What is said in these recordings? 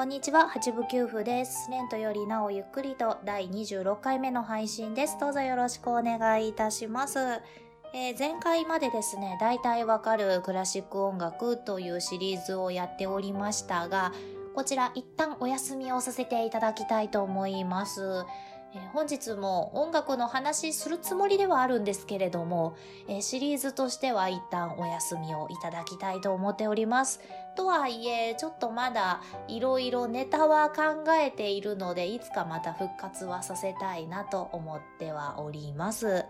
こんにちは、八部九夫です。レントよりなおゆっくりと第26回目の配信です。どうぞよろしくお願いいたします。えー、前回までですね、大体わかるクラシック音楽というシリーズをやっておりましたが、こちら一旦お休みをさせていただきたいと思います。え、本日も音楽の話するつもりではあるんですけれども、え、シリーズとしては一旦お休みをいただきたいと思っております。とはいえ、ちょっとまだいろいろネタは考えているので、いつかまた復活はさせたいなと思ってはおります。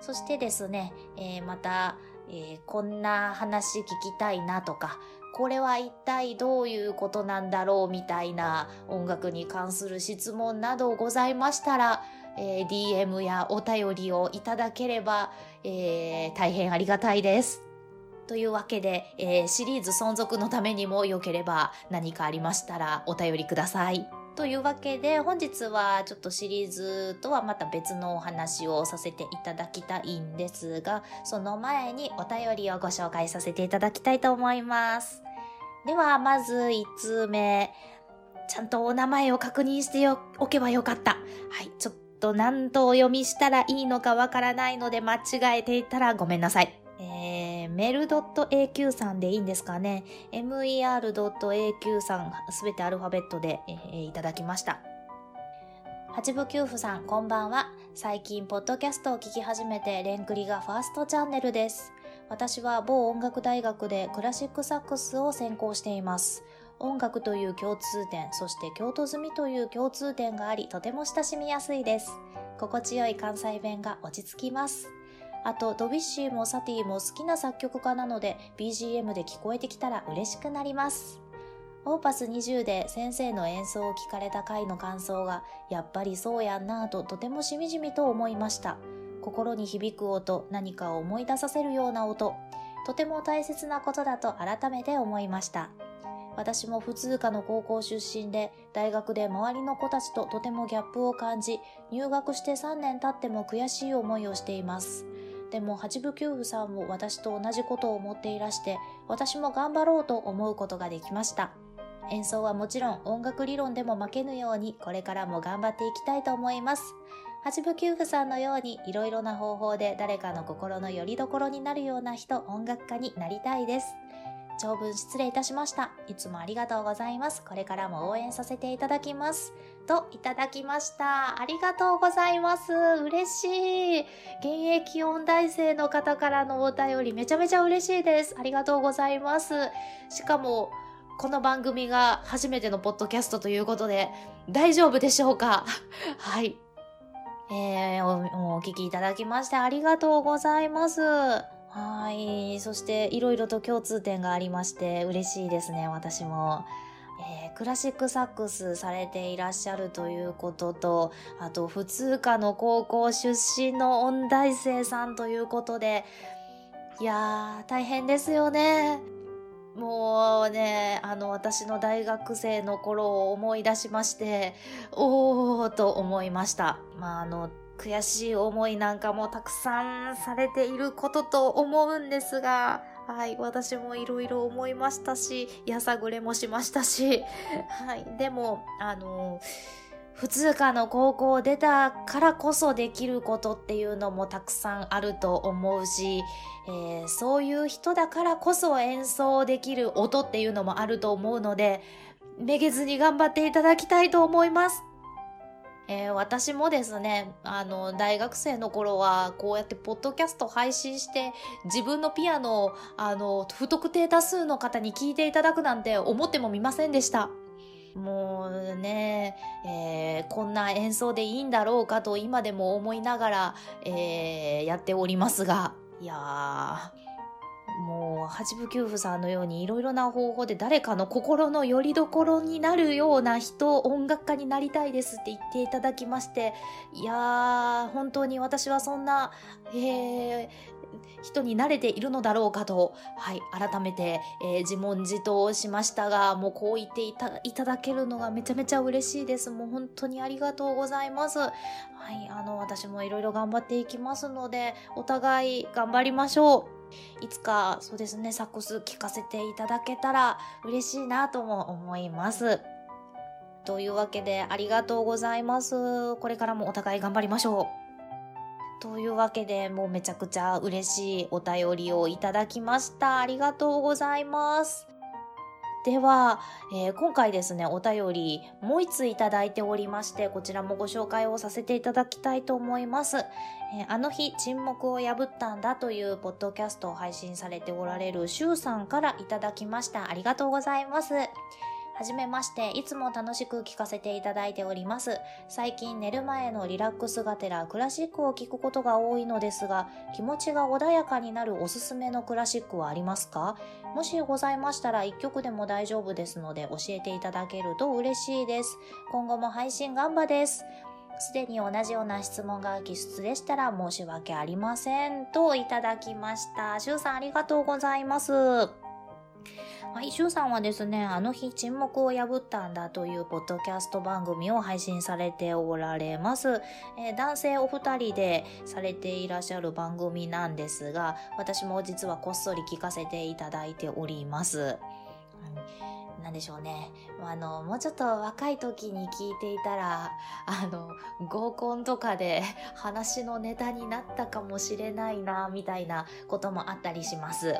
そしてですね、えー、また、えこんな話聞きたいなとか、これは一体どういうことなんだろうみたいな音楽に関する質問などございましたら、えー、DM やお便りをいただければ、えー、大変ありがたいです。というわけで、えー、シリーズ存続のためにも良ければ何かありましたらお便りください。というわけで本日はちょっとシリーズとはまた別のお話をさせていただきたいんですがその前にお便りをご紹介させていただきたいと思います。ではまず1通目。ちゃんとお名前を確認しておけばよかった。はいちょっと何とお読みしたらいいのかわからないので間違えていたらごめんなさい。えー、メル .aq さんでいいんですかね。mer.aq さん、すべてアルファベットで、えー、いただきました。八部九夫さん、こんばんは。最近、ポッドキャストを聞き始めて、レンクリがファーストチャンネルです。私は某音楽大学でクラシックサックスを専攻しています。音楽という共通点、そして京都済みという共通点があり、とても親しみやすいです。心地よい関西弁が落ち着きます。あと、ドビッシーもサティも好きな作曲家なので、BGM で聞こえてきたら嬉しくなります。オーパス20で先生の演奏を聞かれた回の感想が、やっぱりそうやんなぁととてもしみじみと思いました。心に響く音、何かを思い出させるような音、とても大切なことだと改めて思いました。私も普通科の高校出身で、大学で周りの子たちととてもギャップを感じ、入学して3年経っても悔しい思いをしています。でも八部九夫さんも私と同じことを思っていらして、私も頑張ろうと思うことができました。演奏はもちろん音楽理論でも負けぬようにこれからも頑張っていきたいと思います。八部九夫さんのようにいろいろな方法で誰かの心の拠り所になるような人、音楽家になりたいです。長文失礼いたしました。いつもありがとうございます。これからも応援させていただきます。と、いただきました。ありがとうございます。嬉しい。現役音大生の方からのお便りめちゃめちゃ嬉しいです。ありがとうございます。しかも、この番組が初めてのポッドキャストということで、大丈夫でしょうか？はい。えー、おお聞きいただきましてありがとうございます。はい。そして、いろいろと共通点がありまして、嬉しいですね、私も。えー、クラシックサックスされていらっしゃるということと、あと、普通科の高校出身の音大生さんということで、いやー、大変ですよね。もうね、あの、私の大学生の頃を思い出しまして、おーと思いました。まあ、あの、悔しい思いなんかもたくさんされていることと思うんですが、はい、私もいろいろ思いましたし、やさぐれもしましたし、はい、でも、あの、普通科の高校を出たからこそできることっていうのもたくさんあると思うし、えー、そういう人だからこそ演奏できる音っていうのもあると思うので、めげずに頑張っていただきたいと思います。えー、私もですね、あの、大学生の頃は、こうやってポッドキャスト配信して、自分のピアノを、あの、不特定多数の方に聞いていただくなんて思ってもみませんでした。もうね、えー、こんな演奏でいいんだろうかと今でも思いながら、えー、やっておりますが、いやー、もう八部九夫さんのようにいろいろな方法で誰かの心の拠り所になるような人音楽家になりたいですって言っていただきましていやー本当に私はそんな、えー、人に慣れているのだろうかと、はい、改めて、えー、自問自答しましたが、もうこう言っていたいただけるのがめちゃめちゃ嬉しいです。もう本当にありがとうございます。はい、あの、私もいろいろ頑張っていきますので、お互い頑張りましょう。いつか、そうですね、サックス聞かせていただけたら嬉しいなとも思います。というわけで、ありがとうございます。これからもお互い頑張りましょう。というわけで、もうめちゃくちゃ嬉しいお便りをいただきました。ありがとうございます。では、えー、今回ですね、お便りもう一ついただいておりまして、こちらもご紹介をさせていただきたいと思います。えー、あの日、沈黙を破ったんだというポッドキャストを配信されておられるシュウさんからいただきました。ありがとうございます。はじめまして、いつも楽しく聞かせていただいております。最近寝る前のリラックスがてらクラシックを聴くことが多いのですが、気持ちが穏やかになるおすすめのクラシックはありますか？もしございましたら1曲でも大丈夫ですので教えていただけると嬉しいです。今後も配信頑張です。すでに同じような質問が気質でしたら申し訳ありません。といただきました。しゅうさんありがとうございます。はい、シュウさんはですね、あの日沈黙を破ったんだというポッドキャスト番組を配信されておられます。えー、男性お二人でされていらっしゃる番組なんですが、私も実はこっそり聞かせていただいております。うん、なんでしょうね。あの、もうちょっと若い時に聞いていたら、あの、合コンとかで 話のネタになったかもしれないな、みたいなこともあったりします。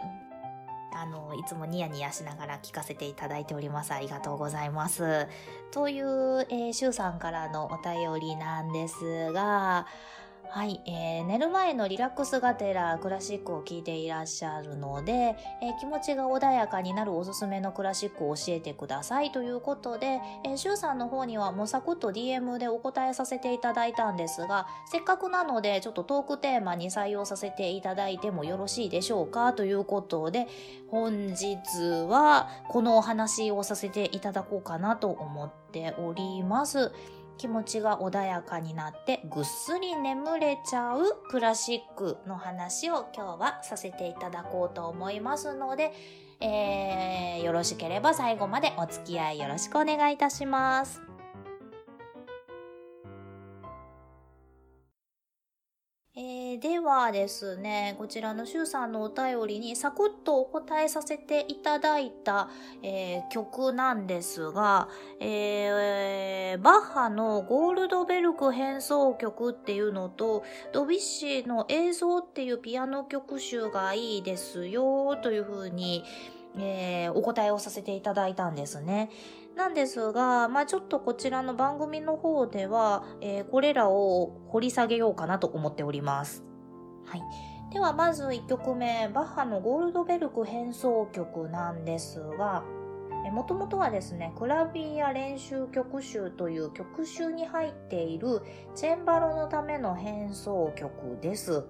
あの、いつもニヤニヤしながら聞かせていただいております。ありがとうございます。という、えー、シュウさんからのお便りなんですが、はい、えー、寝る前のリラックスがてらクラシックを聴いていらっしゃるので、えー、気持ちが穏やかになるおすすめのクラシックを教えてくださいということで、えー、シュウさんの方にはもうサクッと DM でお答えさせていただいたんですが、せっかくなのでちょっとトークテーマに採用させていただいてもよろしいでしょうかということで、本日はこのお話をさせていただこうかなと思っております。気持ちが穏やかになってぐっすり眠れちゃうクラシックの話を今日はさせていただこうと思いますので、えー、よろしければ最後までお付き合いよろしくお願いいたします。ではですね、こちらのシュウさんのお便りにサクッとお答えさせていただいた、えー、曲なんですが、えー、バッハのゴールドベルク変奏曲っていうのと、ドビッシーの映像っていうピアノ曲集がいいですよというふうに、えー、お答えをさせていただいたんですね。なんですが、まあちょっとこちらの番組の方では、えー、これらを掘り下げようかなと思っております。はい。ではまず1曲目、バッハのゴールドベルク変奏曲なんですが、もともとはですね、クラビア練習曲集という曲集に入っているチェンバロのための変奏曲です。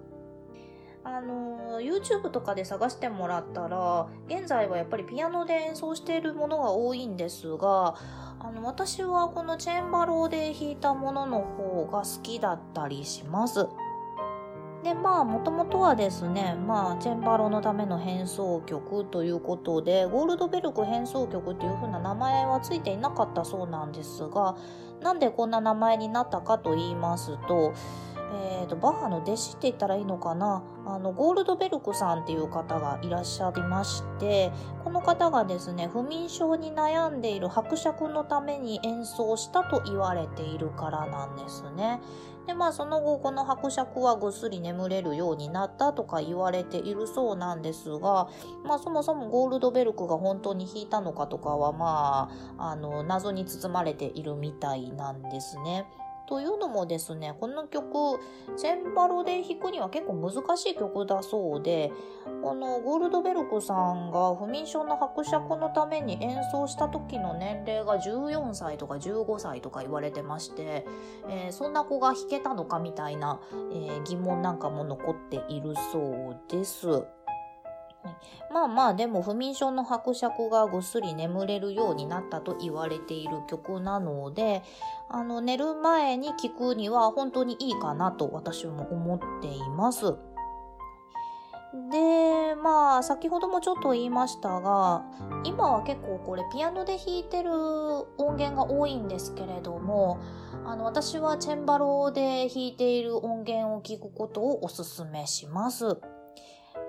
あの YouTube とかで探してもらったら現在はやっぱりピアノで演奏しているものが多いんですがあの私はこのチェンバロで弾いたものの方が好きだったりします。でまあもともとはですねまあチェンバロのための変奏曲ということでゴールドベルク変奏曲っていう風な名前はついていなかったそうなんですがなんでこんな名前になったかと言いますとえーと、バッハの弟子って言ったらいいのかな？あのゴールドベルクさんっていう方がいらっしゃいましてこの方がですね不眠症に悩んでいる伯爵のために演奏したと言われているからなんですね。でまあその後この伯爵はぐっすり眠れるようになったとか言われているそうなんですがまあそもそもゴールドベルクが本当に引いたのかとかはまああの謎に包まれているみたいなんですね。というのもですね、この曲、チェンバロで弾くには結構難しい曲だそうで、このゴールドベルクさんが不眠症の伯爵のために演奏した時の年齢が14歳とか15歳とか言われてまして、えー、そんな子が弾けたのかみたいな、えー、疑問なんかも残っているそうです。まあまあでも不眠症の伯爵がぐっすり眠れるようになったと言われている曲なのであの寝る前に聴くには本当にいいかなと私も思っています。でまあ先ほどもちょっと言いましたが今は結構これピアノで弾いてる音源が多いんですけれどもあの私はチェンバロで弾いている音源を聞くことをおすすめします。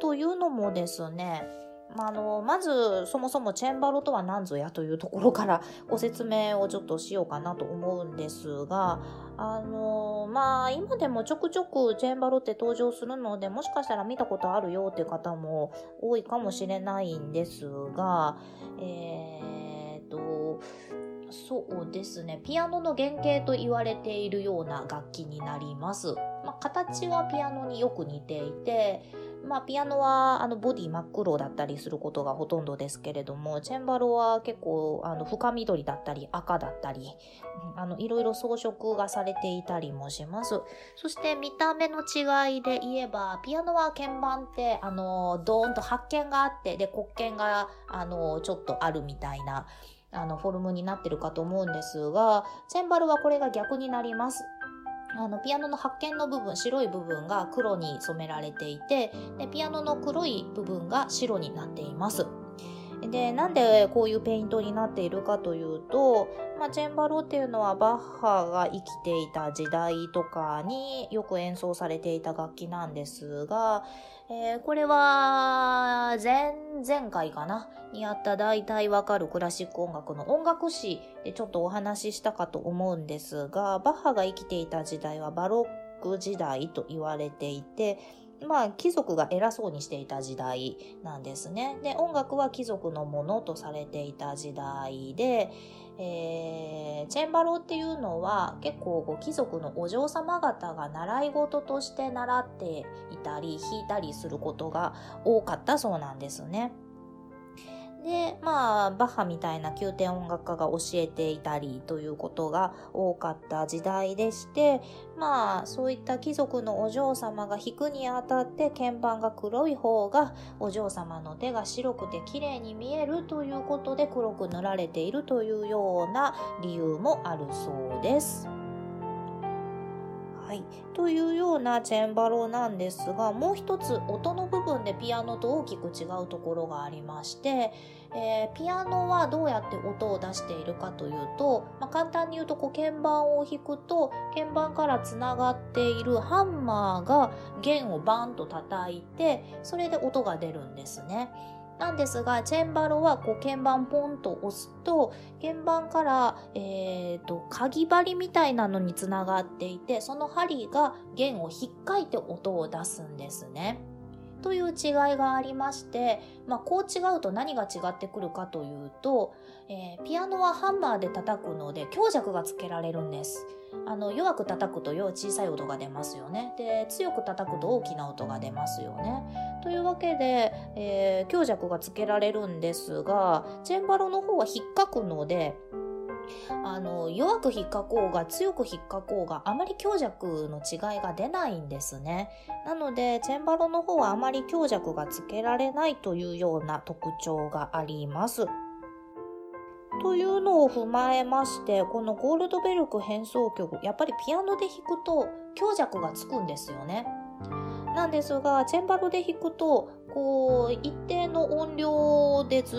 というのもですねまあ、のまずそもそもチェンバロとは何ぞやというところからご説明をちょっとしようかなと思うんですがあのまあ今でもちょくちょくチェンバロって登場するのでもしかしたら見たことあるよっていう方も多いかもしれないんですがえー、とそうですねピアノの原型と言われているような楽器になります。まあ、形はピアノによく似ていてまあ、ピアノはあのボディ真っ黒だったりすることがほとんどですけれども、チェンバロは結構あの深緑だったり赤だったり、あのいろいろ装飾がされていたりもします。そして見た目の違いで言えば、ピアノは鍵盤ってあのドーンと発鍵があって、で黒鍵があのちょっとあるみたいなあのフォルムになってるかと思うんですが、チェンバロはこれが逆になります。あのピアノの発見の部分白い部分が黒に染められていてでピアノの黒い部分が白になっています。でなんでこういうペイントになっているかというと、まあ、チェンバロっていうのはバッハが生きていた時代とかによく演奏されていた楽器なんですが、えー、これは前々回かなにあった大体わかるクラシック音楽の音楽史でちょっとお話ししたかと思うんですがバッハが生きていた時代はバロック時代と言われていてまあ、貴族が偉そうにしていた時代なんですね。で、音楽は貴族のものとされていた時代で、えー、チェンバロっていうのは結構ご貴族のお嬢様方が習い事として習っていたり弾いたりすることが多かったそうなんですね。で、まあ、バッハみたいな宮廷音楽家が教えていたりということが多かった時代でして、まあ、そういった貴族のお嬢様が弾くにあたって鍵盤が黒い方がお嬢様の手が白くて綺麗に見えるということで黒く塗られているというような理由もあるそうです。はい、というようなチェンバロなんですがもう一つ音の部分でピアノと大きく違うところがありまして、えー、ピアノはどうやって音を出しているかというと、まあ、簡単に言うとこう鍵盤を弾くと鍵盤からつながっているハンマーが弦をバンと叩いてそれで音が出るんですね。なんですが、チェンバロはこう鍵盤ポンと押すと、鍵盤から、えーと、鍵針みたいなのにつながっていて、その針が弦を引っかいて音を出すんですね。という違いがありまして、まあ、こう違うと何が違ってくるかというと、えー、ピアノはハンマーで叩くので強弱がつけられるんです。あの弱く叩くと小さい音が出ますよね。で強く叩くと大きな音が出ますよね。というわけで、えー、強弱がつけられるんですがチェンバロの方は引っかくのであの弱く引っかこうが強く引っかこうがあまり強弱の違いが出ないんですね。なのでチェンバロの方はあまり強弱がつけられないというような特徴があります。というのを踏まえまして、このゴールドベルク変奏曲、やっぱりピアノで弾くと強弱がつくんですよね。なんですが、チェンバロで弾くと、こう、一定の音量でず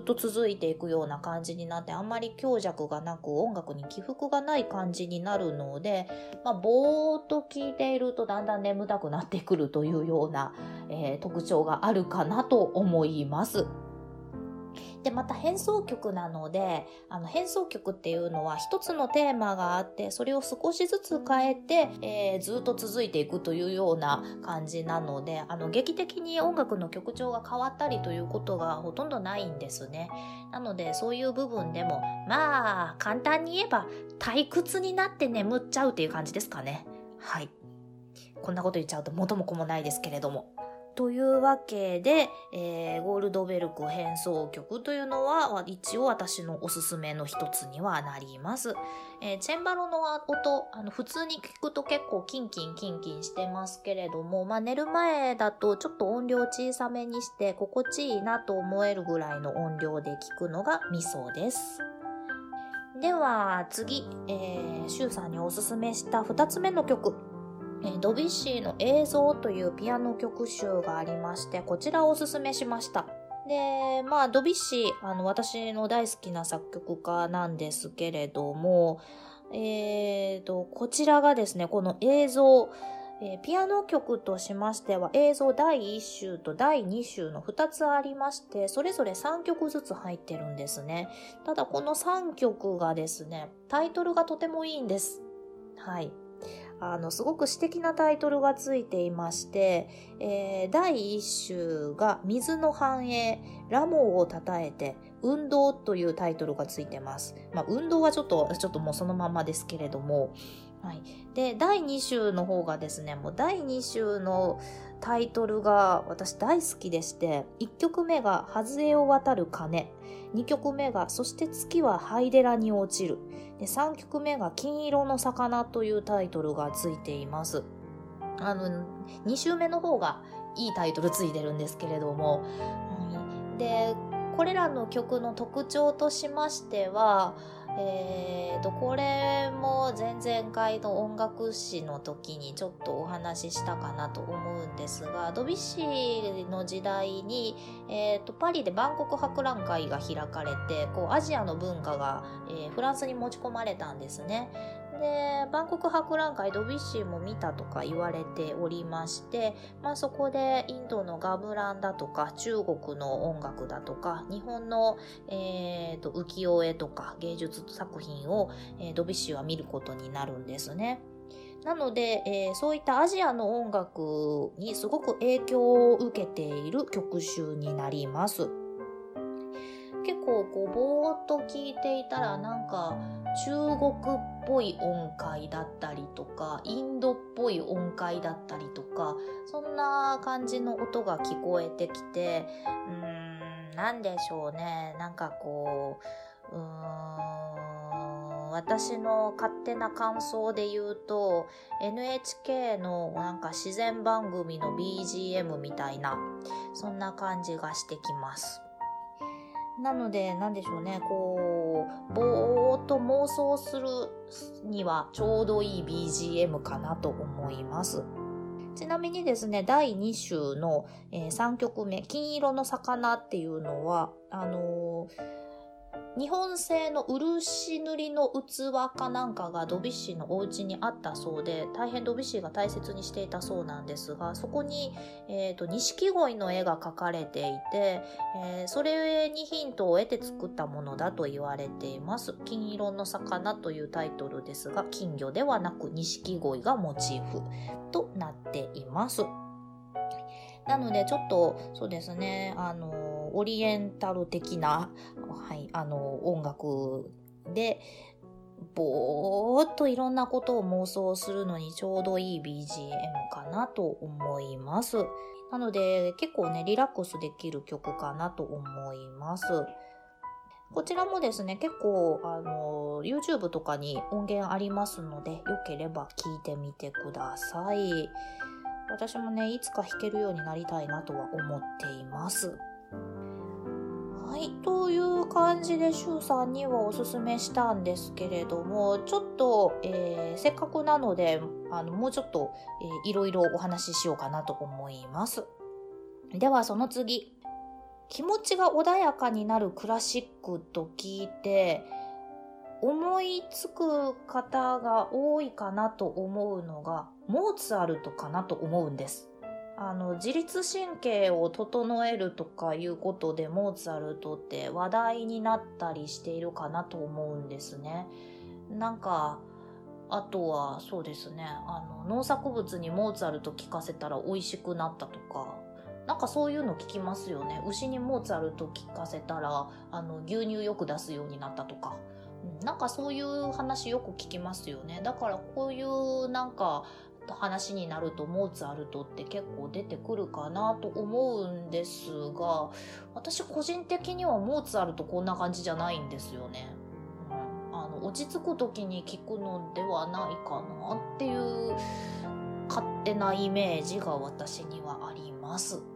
っと続いていくような感じになって、あんまり強弱がなく音楽に起伏がない感じになるので、まあ、ぼーっと聴いているとだんだん眠たくなってくるというような、えー、特徴があるかなと思います。で、また変奏曲なので、あの変奏曲っていうのは一つのテーマがあって、それを少しずつ変えて、えー、ずっと続いていくというような感じなので、あの劇的に音楽の曲調が変わったりということがほとんどないんですね。なので、そういう部分でも、まあ、簡単に言えば退屈になって眠っちゃうっていう感じですかね。はい。こんなこと言っちゃうと元も子もないですけれども。というわけで、えー、ゴールドベルク変奏曲というのは一応私のおすすめの一つにはなります。えー、チェンバロの音、あの普通に聞くと結構キンキンキンキンしてますけれども、まあ、寝る前だとちょっと音量小さめにして心地いいなと思えるぐらいの音量で聞くのがミソです。では次、えー、シュウさんにおすすめした2つ目の曲。えドビュッシーの映像というピアノ曲集がありまして、こちらをおすすめしました。で、まあ、ドビュッシー、あの、私の大好きな作曲家なんですけれども、えーと、こちらがですね、この映像、えー、ピアノ曲としましては映像第1集と第2集の2つありまして、それぞれ3曲ずつ入ってるんですね。ただこの3曲がですね、タイトルがとてもいいんです。はい。あの、すごく詩的なタイトルがついていまして、えー、第一集が水の繁栄、ラモーを称えて、運動というタイトルがついてます。まあ、運動はちょっと、ちょっともうそのままですけれども、はい。で、第2週の方がですね、もう第2週のタイトルが私大好きでして、1曲目が外れを渡る鐘、2曲目がそして月はハイデラに落ちる、で3曲目が金色の魚というタイトルがついています。あの、2週目の方がいいタイトルついてるんですけれども、うんで、これらの曲の特徴としましては、えーと、これも前々回の音楽史の時にちょっとお話ししたかなと思うんですがドビッシーの時代に、えーと、パリで万国博覧会が開かれてこうアジアの文化が、えー、フランスに持ち込まれたんですね。で、万国博覧会ドビュッシーも見たとか言われておりまして、まあそこでインドのガムランだとか中国の音楽だとか日本の、えーと、浮世絵とか芸術作品を、えー、ドビュッシーは見ることになるんですね。なので、えー、そういったアジアの音楽にすごく影響を受けている曲集になります。結構こうぼーっと聞いていたらなんか中国っぽい音階だったりとかインドっぽい音階だったりとかそんな感じの音が聞こえてきてうーん何でしょうねなんかこううーん私の勝手な感想で言うと NHK のなんか自然番組の BGM みたいなそんな感じがしてきます。なので、なんでしょうね、こう、ぼーっと妄想するにはちょうどいい BGM かなと思います。ちなみにですね、第2週の、えー、3曲目、金色の魚っていうのは、あのー日本製の漆塗りの器かなんかがドビュッシーのお家にあったそうで大変ドビュッシーが大切にしていたそうなんですがそこに、えーと、錦鯉の絵が描かれていて、えー、それにヒントを得て作ったものだと言われています。金色の魚というタイトルですが金魚ではなく錦鯉がモチーフとなっています。なのでちょっとそうですねあのオリエンタル的な、はい、あの、音楽で、ぼーっといろんなことを妄想するのにちょうどいい BGM かなと思います。なので結構ね、リラックスできる曲かなと思います。こちらもですね、結構、あの、YouTube とかに音源ありますので、よければ聴いてみてください。私もね、いつか弾けるようになりたいなとは思っています。はい、という感じで、シュウさんにはおすすめしたんですけれども、ちょっと、えー、せっかくなので、あの、もうちょっと、えー、いろいろお話ししようかなと思います。では、その次。気持ちが穏やかになるクラシックと聞いて、思いつく方が多いかなと思うのが、モーツァルトかなと思うんです。あの自律神経を整えるとかいうことでモーツァルトって話題になったりしているかなと思うんですね。なんかあとはそうですねあの農作物にモーツァルト効かせたら美味しくなったとかなんかそういうの聞きますよね牛にモーツァルト効かせたらあの牛乳よく出すようになったとか。なんかそういう話よく聞きますよね。だからこういうなんか話になるとモーツァルトって結構出てくるかなと思うんですが私個人的にはモーツァルトこんな感じじゃないんですよね。あの落ち着く時に聞くのではないかなっていう勝手なイメージが私にはあります。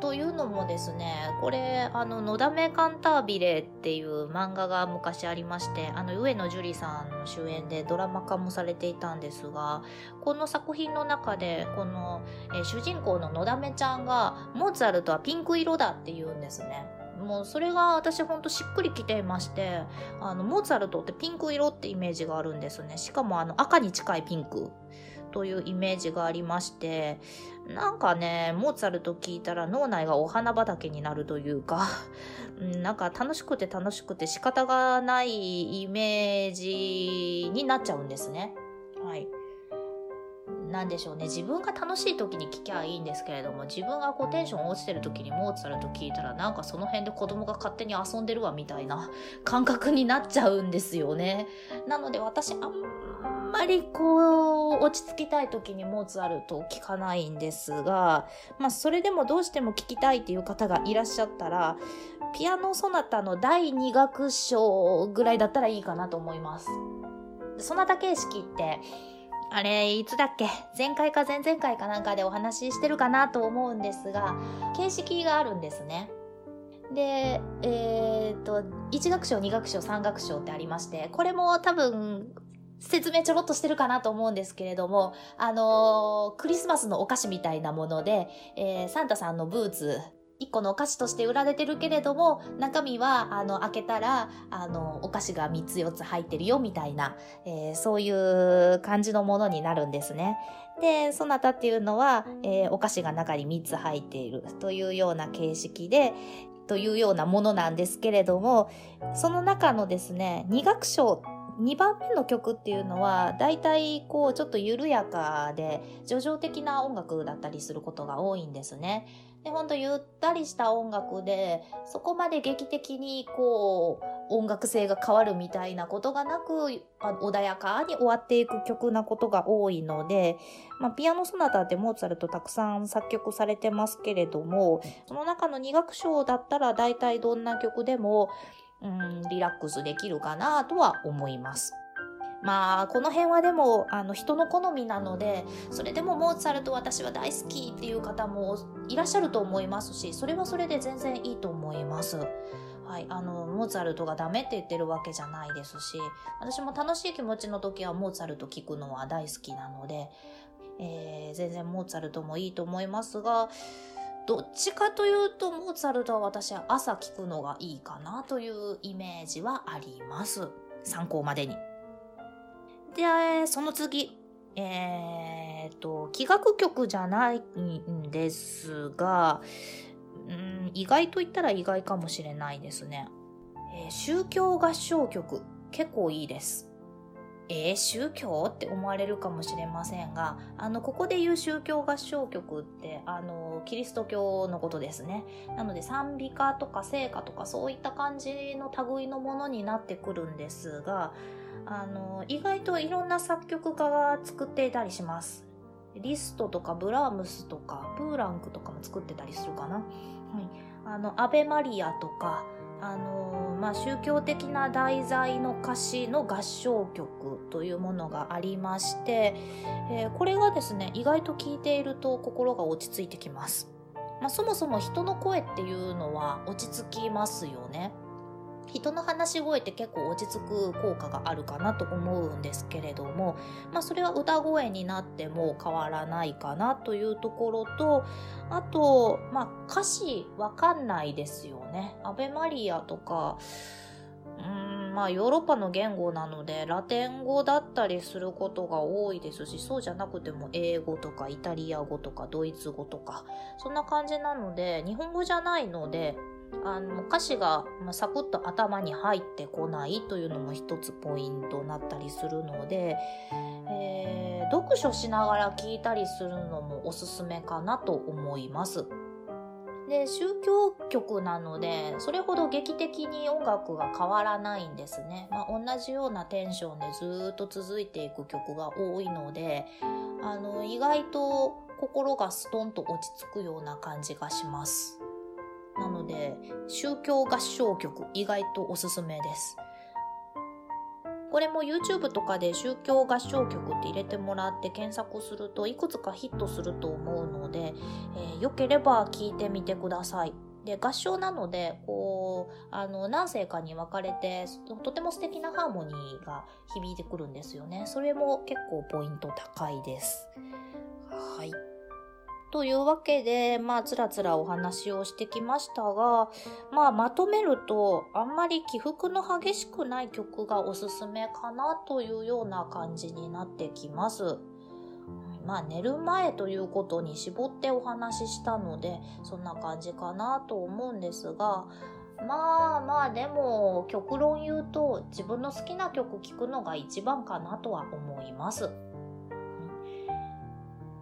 というのもですね、これ、あの、のだめカンタービレっていう漫画が昔ありまして、あの、上野樹里さんの主演でドラマ化もされていたんですが、この作品の中で、この、え主人公ののだめちゃんが、モーツァルトはピンク色だって言うんですね。もうそれが私ほんとしっくりきていまして、あの、モーツァルトってピンク色ってイメージがあるんですね。しかもあの赤に近いピンク。というイメージがありまして、なんかね、モーツァルト聞いたら脳内がお花畑になるというか、なんか楽しくて楽しくて仕方がないイメージになっちゃうんですね。はい。なんでしょうね。自分が楽しい時に聞きゃいいんですけれども、自分がこうテンション落ちてる時にモーツァルト聞いたら、なんかその辺で子供が勝手に遊んでるわみたいな感覚になっちゃうんですよね。なので私あんんまりこう、落ち着きたい時にモーツァルトを聞かないんですが、まあそれでもどうしても聞きたいっていう方がいらっしゃったら、ピアノソナタの第2楽章ぐらいだったらいいかなと思います。ソナタ形式って、あれ、いつだっけ？前回か前々回かなんかでお話ししてるかなと思うんですが、形式があるんですね。で、えー、っと、1楽章、2楽章、3楽章ってありまして、これも多分、説明ちょろっとしてるかなと思うんですけれども、あのー、クリスマスのお菓子みたいなもので、えー、サンタさんのブーツ、一個のお菓子として売られてるけれども、中身は、あの、開けたら、あの、お菓子が3つ4つ入ってるよ、みたいな、えー、そういう感じのものになるんですね。で、そなたっていうのは、え、お菓子が中に3つ入っているというような形式で、というようなものなんですけれども、その中のですね、二楽章2番目の曲っていうのは大体こうちょっと緩やかで叙情的な音楽だったりすることが多いんですね。で、ほんとゆったりした音楽でそこまで劇的にこう音楽性が変わるみたいなことがなく穏やかに終わっていく曲なことが多いので、まあ、ピアノソナタってモーツァルトたくさん作曲されてますけれどもその中の2楽章だったら大体どんな曲でもうん、リラックスできるかなとは思います。まあ、この辺はでも、あの、人の好みなので、それでもモーツァルト私は大好きっていう方もいらっしゃると思いますし、それはそれで全然いいと思います。はい、あの、モーツァルトがダメって言ってるわけじゃないですし、私も楽しい気持ちの時はモーツァルト聞くのは大好きなので、えー、全然モーツァルトもいいと思いますが、どっちかというと、モーツァルトは私は朝聞くのがいいかなというイメージはあります。参考までに。で、その次。えー、っと、器楽曲じゃないんですが、うん、意外と言ったら意外かもしれないですね。えー、宗教合唱曲、結構いいです。えー、宗教？って思われるかもしれませんが、あの、ここで言う宗教合唱曲って、あの、キリスト教のことですね。なので、賛美歌とか聖歌とかそういった感じの類のものになってくるんですが、あの、意外といろんな作曲家が作っていたりします。リストとかブラームスとか、プーランクとかも作ってたりするかな。はい。あの、アベマリアとか、あのまあ、宗教的な題材の歌詞の合唱曲というものがありまして、えー、これがですね意外と聞いていると心が落ち着いてきます、まあ、そもそも人の声っていうのは落ち着きますよね。人の話し声って結構落ち着く効果があるかなと思うんですけれども、まあそれは歌声になっても変わらないかなというところと、あと、まあ歌詞わかんないですよね。アベマリアとか、うん、まあヨーロッパの言語なのでラテン語だったりすることが多いですし、そうじゃなくても英語とかイタリア語とかドイツ語とか、そんな感じなので、日本語じゃないので、あの歌詞がサクッと頭に入ってこないというのも一つポイントになったりするので、えー、読書しながら聞いたりするのもおすすめかなと思います。で宗教曲なのでそれほど劇的に音楽が変わらないんですね、まあ、同じようなテンションでずっと続いていく曲が多いのであの意外と心がストンと落ち着くような感じがしますなので宗教合唱曲意外とおすすめです。これも YouTube とかで宗教合唱曲って入れてもらって検索するといくつかヒットすると思うので、えー、よければ聞いてみてください。で合唱なのでこうあの何声かに分かれてとても素敵なハーモニーが響いてくるんですよね。それも結構ポイント高いです。はい。というわけで、まあ、つらつらお話をしてきましたが、まあ、まとめると、あんまり起伏の激しくない曲がおすすめかなというような感じになってきます。まあ、寝る前ということに絞ってお話ししたので、そんな感じかなと思うんですが、まあまあでも極論言うと自分の好きな曲聴くのが一番かなとは思います。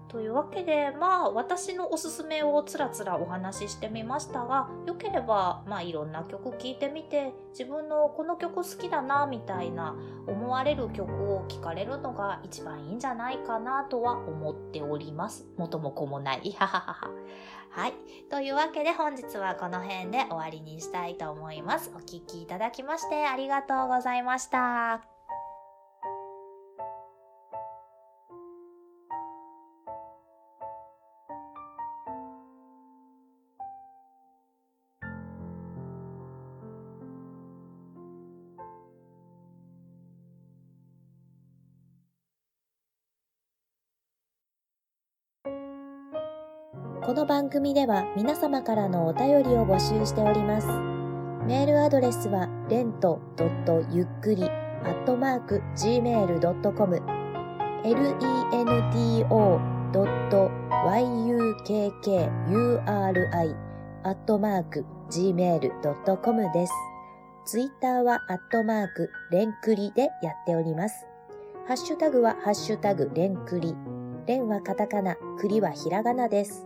というわけで、まあ、私のおすすめをつらつらお話ししてみましたが、よければ、まあ、いろんな曲聴いてみて、自分のこの曲好きだな、みたいな思われる曲を聴かれるのが一番いいんじゃないかなとは思っております。元も子もない。はははは。はい。というわけで本日はこの辺で終わりにしたいと思います。お聴きいただきましてありがとうございました。の番組では皆様からのお便りを募集しております。メールアドレスは、レントゆっくり、アットマーク、gmail.com、lento.yukkuri、アットマーク、gmail.com です。ツイッターは、アットマーク、レンクリでやっております。ハッシュタグは、ハッシュタグ、レンクリ。レンはカタカナ、クリはひらがなです。